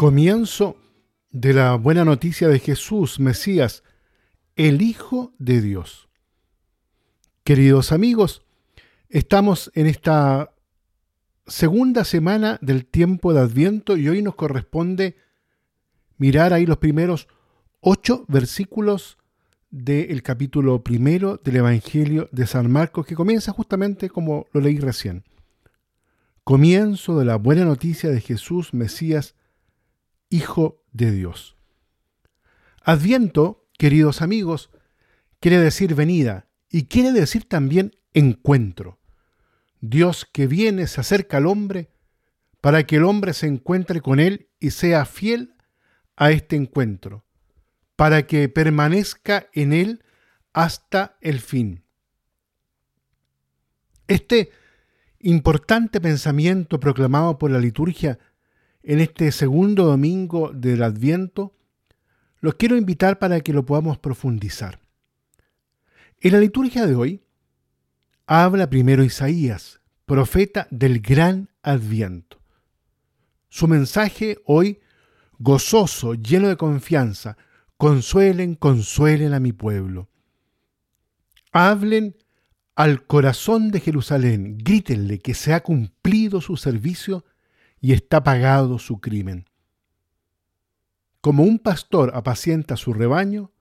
Comienzo de la buena noticia de Jesús, Mesías, el Hijo de Dios. Queridos amigos, estamos en esta segunda semana del tiempo de Adviento y hoy nos corresponde mirar ahí los primeros ocho versículos del capítulo primero del Evangelio de San Marcos, que comienza justamente como lo leí recién. Comienzo de la buena noticia de Jesús, Mesías, Hijo de Dios. Adviento, queridos amigos, quiere decir venida y quiere decir también encuentro. Dios que viene se acerca al hombre para que el hombre se encuentre con él y sea fiel a este encuentro para que permanezca en él hasta el fin. Este importante pensamiento proclamado por la liturgia en este segundo domingo del Adviento, los quiero invitar para que lo podamos profundizar. En la liturgia de hoy habla primero Isaías, profeta del gran Adviento. Su mensaje hoy, gozoso, lleno de confianza, Consuelen, consuelen a mi pueblo. Hablen al corazón de Jerusalén, grítenle que se ha cumplido su servicio y está pagado su crimen. Como un pastor apacienta su rebaño,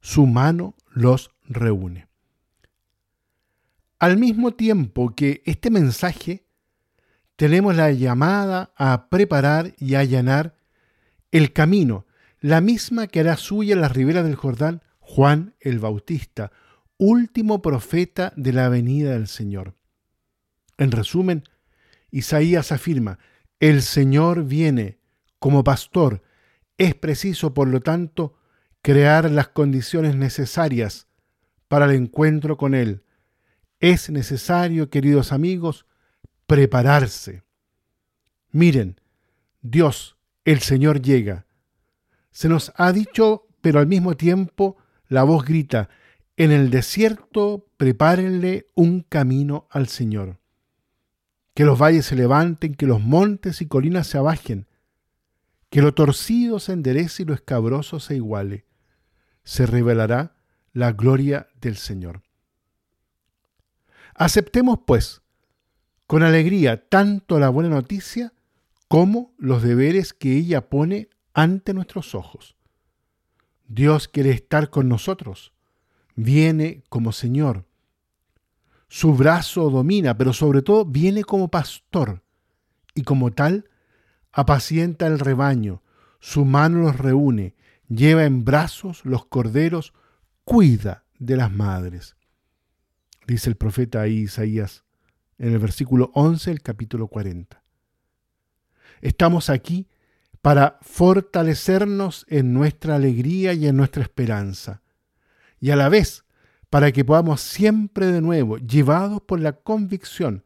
su mano los reúne. Al mismo tiempo que este mensaje, tenemos la llamada a preparar y allanar el camino la misma que hará suya en las riberas del Jordán Juan el Bautista, último profeta de la venida del Señor. En resumen, Isaías afirma, el Señor viene como pastor, es preciso, por lo tanto, crear las condiciones necesarias para el encuentro con Él. Es necesario, queridos amigos, prepararse. Miren, Dios, el Señor llega se nos ha dicho, pero al mismo tiempo la voz grita, en el desierto prepárenle un camino al Señor. Que los valles se levanten, que los montes y colinas se abajen, que lo torcido se enderece y lo escabroso se iguale. Se revelará la gloria del Señor. Aceptemos, pues, con alegría tanto la buena noticia como los deberes que ella pone ante nuestros ojos. Dios quiere estar con nosotros. Viene como Señor. Su brazo domina, pero sobre todo viene como pastor. Y como tal, apacienta el rebaño. Su mano los reúne. Lleva en brazos los corderos. Cuida de las madres. Dice el profeta Isaías en el versículo 11 del capítulo 40. Estamos aquí para fortalecernos en nuestra alegría y en nuestra esperanza, y a la vez para que podamos siempre de nuevo, llevados por la convicción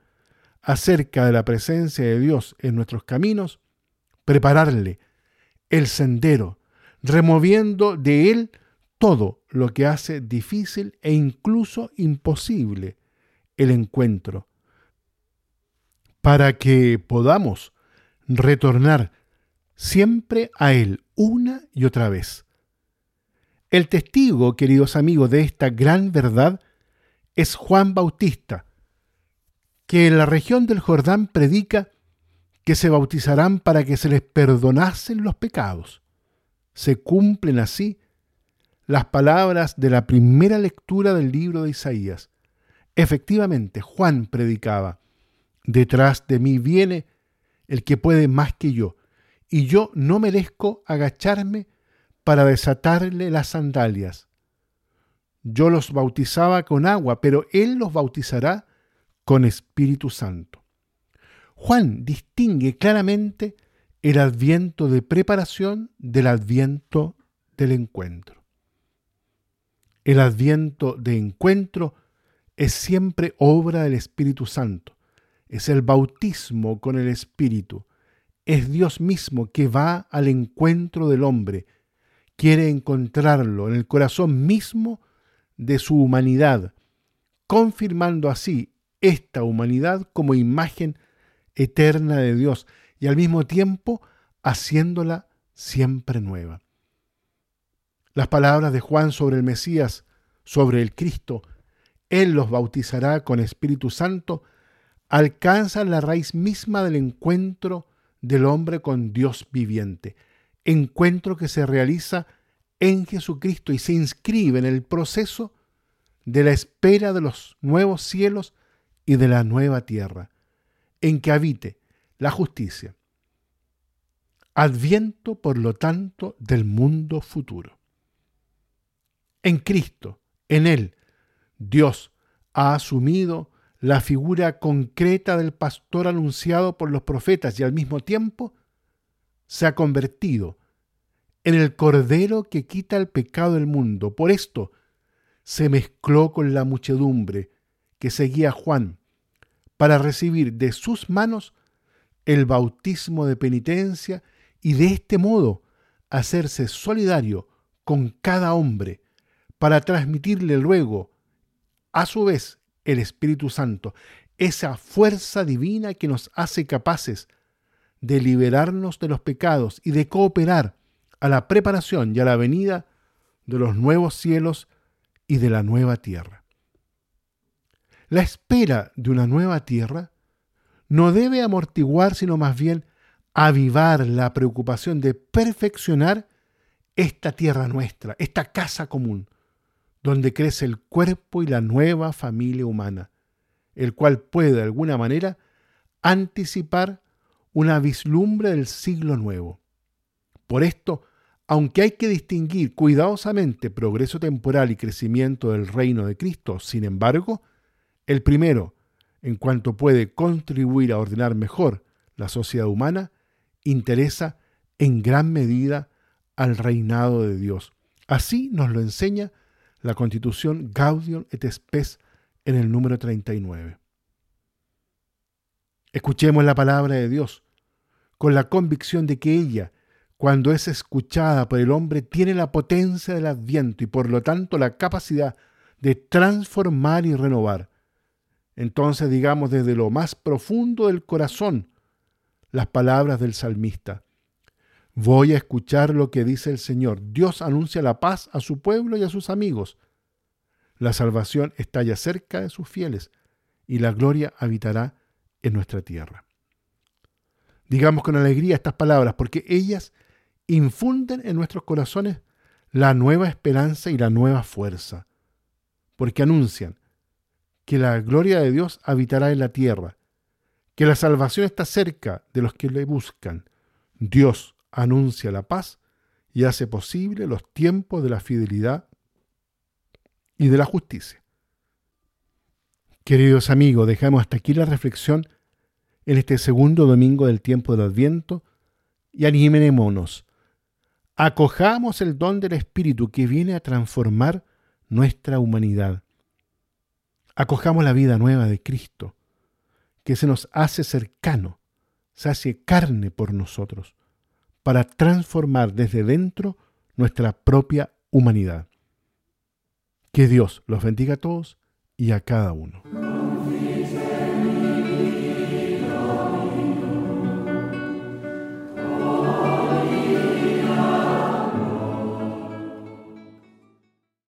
acerca de la presencia de Dios en nuestros caminos, prepararle el sendero, removiendo de él todo lo que hace difícil e incluso imposible el encuentro, para que podamos retornar siempre a Él, una y otra vez. El testigo, queridos amigos, de esta gran verdad es Juan Bautista, que en la región del Jordán predica que se bautizarán para que se les perdonasen los pecados. Se cumplen así las palabras de la primera lectura del libro de Isaías. Efectivamente, Juan predicaba, detrás de mí viene el que puede más que yo, y yo no merezco agacharme para desatarle las sandalias. Yo los bautizaba con agua, pero Él los bautizará con Espíritu Santo. Juan distingue claramente el adviento de preparación del adviento del encuentro. El adviento de encuentro es siempre obra del Espíritu Santo, es el bautismo con el Espíritu, es Dios mismo que va al encuentro del hombre, quiere encontrarlo en el corazón mismo de su humanidad, confirmando así esta humanidad como imagen eterna de Dios y al mismo tiempo haciéndola siempre nueva. Las palabras de Juan sobre el Mesías, sobre el Cristo, Él los bautizará con Espíritu Santo, alcanzan la raíz misma del encuentro del hombre con Dios viviente, encuentro que se realiza en Jesucristo y se inscribe en el proceso de la espera de los nuevos cielos y de la nueva tierra, en que habite la justicia. Adviento, por lo tanto, del mundo futuro. En Cristo, en Él, Dios ha asumido la figura concreta del pastor anunciado por los profetas y al mismo tiempo se ha convertido en el Cordero que quita el pecado del mundo. Por esto se mezcló con la muchedumbre que seguía a Juan para recibir de sus manos el bautismo de penitencia y de este modo hacerse solidario con cada hombre para transmitirle luego, a su vez, el Espíritu Santo, esa fuerza divina que nos hace capaces de liberarnos de los pecados y de cooperar a la preparación y a la venida de los nuevos cielos y de la nueva tierra. La espera de una nueva tierra no debe amortiguar, sino más bien avivar la preocupación de perfeccionar esta tierra nuestra, esta casa común, donde crece el cuerpo y la nueva familia humana, el cual puede de alguna manera anticipar una vislumbre del siglo nuevo. Por esto, aunque hay que distinguir cuidadosamente progreso temporal y crecimiento del reino de Cristo, sin embargo, el primero, en cuanto puede contribuir a ordenar mejor la sociedad humana, interesa en gran medida al reinado de Dios. Así nos lo enseña la Constitución Gaudium et Spes en el número 39. Escuchemos la palabra de Dios con la convicción de que ella, cuando es escuchada por el hombre, tiene la potencia del adviento y por lo tanto la capacidad de transformar y renovar. Entonces digamos desde lo más profundo del corazón las palabras del salmista. Voy a escuchar lo que dice el Señor. Dios anuncia la paz a su pueblo y a sus amigos. La salvación está ya cerca de sus fieles y la gloria habitará en nuestra tierra. Digamos con alegría estas palabras porque ellas infunden en nuestros corazones la nueva esperanza y la nueva fuerza, porque anuncian que la gloria de Dios habitará en la tierra, que la salvación está cerca de los que le buscan. Dios anuncia la paz y hace posible los tiempos de la fidelidad y de la justicia. Queridos amigos, dejamos hasta aquí la reflexión en este segundo domingo del tiempo del Adviento y animémonos. Acojamos el don del Espíritu que viene a transformar nuestra humanidad. Acojamos la vida nueva de Cristo, que se nos hace cercano, se hace carne por nosotros para transformar desde dentro nuestra propia humanidad. Que Dios los bendiga a todos y a cada uno.